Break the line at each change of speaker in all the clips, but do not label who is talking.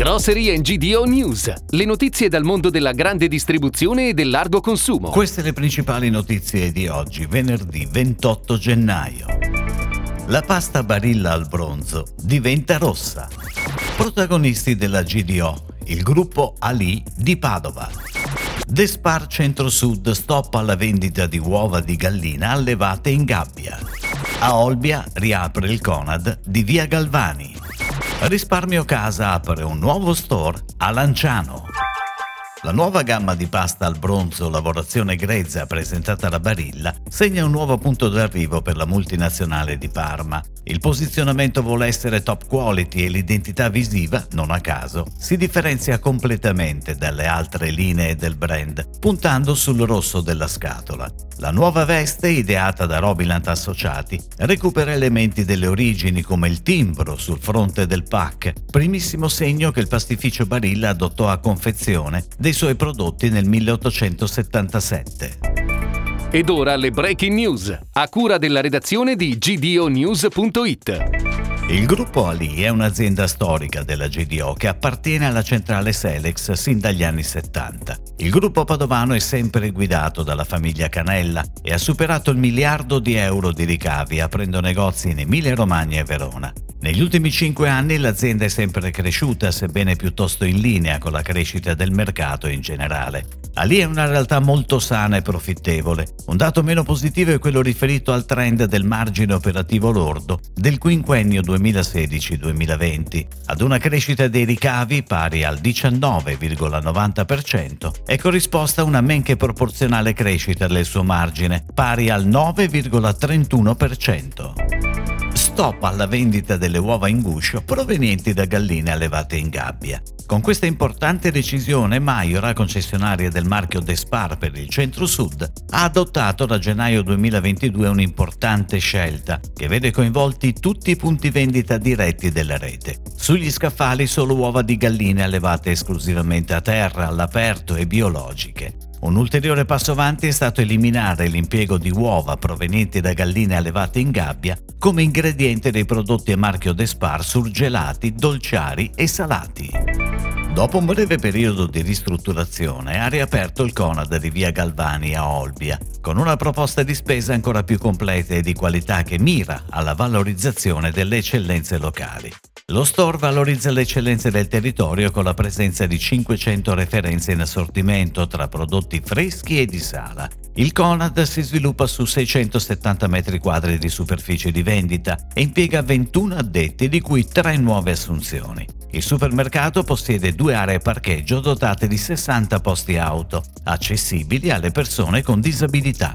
Grocery GDO News, le notizie dal mondo della grande distribuzione e del largo consumo.
Queste le principali notizie di oggi, venerdì 28 gennaio. La pasta Barilla al bronzo diventa rossa. Protagonisti della GDO, il gruppo Ali di Padova. Despar Centro-Sud stoppa la vendita di uova di gallina allevate in gabbia. A Olbia riapre il Conad di Via Galvani. Risparmio Casa apre un nuovo store a Lanciano. La nuova gamma di pasta al bronzo lavorazione grezza presentata da Barilla segna un nuovo punto d'arrivo per la multinazionale di Parma. Il posizionamento vuole essere top quality e l'identità visiva, non a caso, si differenzia completamente dalle altre linee del brand, puntando sul rosso della scatola. La nuova veste, ideata da Robilant Associati, recupera elementi delle origini come il timbro sul fronte del pack, primissimo segno che il pastificio Barilla adottò a confezione dei suoi prodotti nel 1877.
Ed ora le breaking news, a cura della redazione di gdonews.it.
Il gruppo Ali è un'azienda storica della GDO che appartiene alla centrale Selex sin dagli anni 70. Il gruppo padovano è sempre guidato dalla famiglia Canella e ha superato il miliardo di euro di ricavi aprendo negozi in Emilia-Romagna e Verona. Negli ultimi cinque anni l'azienda è sempre cresciuta, sebbene piuttosto in linea con la crescita del mercato in generale. Ali è una realtà molto sana e profittevole. Un dato meno positivo è quello riferito al trend del margine operativo lordo del quinquennio 2016-2020, ad una crescita dei ricavi pari al 19,90% è corrisposta una men che proporzionale crescita del suo margine, pari al 9,31% stop alla vendita delle uova in guscio provenienti da galline allevate in gabbia. Con questa importante decisione Maiora, concessionaria del marchio Despar per il centro-sud, ha adottato da gennaio 2022 un'importante scelta che vede coinvolti tutti i punti vendita diretti della rete. Sugli scaffali solo uova di galline allevate esclusivamente a terra, all'aperto e biologiche. Un ulteriore passo avanti è stato eliminare l'impiego di uova provenienti da galline allevate in gabbia come ingrediente dei prodotti a marchio Despar surgelati, dolciari e salati. Dopo un breve periodo di ristrutturazione ha riaperto il Conad di via Galvani a Olbia, con una proposta di spesa ancora più completa e di qualità che mira alla valorizzazione delle eccellenze locali. Lo store valorizza le eccellenze del territorio con la presenza di 500 referenze in assortimento tra prodotti freschi e di sala. Il Conad si sviluppa su 670 m2 di superficie di vendita e impiega 21 addetti, di cui 3 nuove assunzioni. Il supermercato possiede due aree parcheggio dotate di 60 posti auto, accessibili alle persone con disabilità.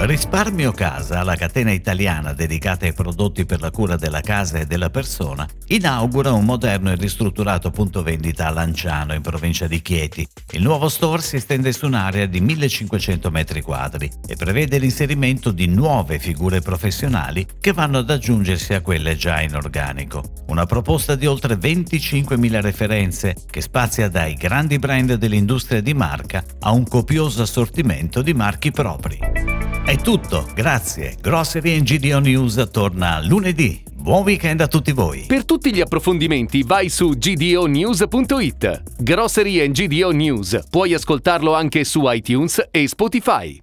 Risparmio Casa, la catena italiana dedicata ai prodotti per la cura della casa e della persona, inaugura un moderno e ristrutturato punto vendita a Lanciano, in provincia di Chieti. Il nuovo store si estende su un'area di 1500 m2 e prevede l'inserimento di nuove figure professionali che vanno ad aggiungersi a quelle già in organico. Una proposta di oltre 25.000 referenze che spazia dai grandi brand dell'industria di marca a un copioso assortimento di marchi propri. È tutto, grazie. Grocery GDO News torna lunedì. Buon weekend a tutti voi.
Per tutti gli approfondimenti vai su gdonews.it. Grocery GDO News. Puoi ascoltarlo anche su iTunes e Spotify.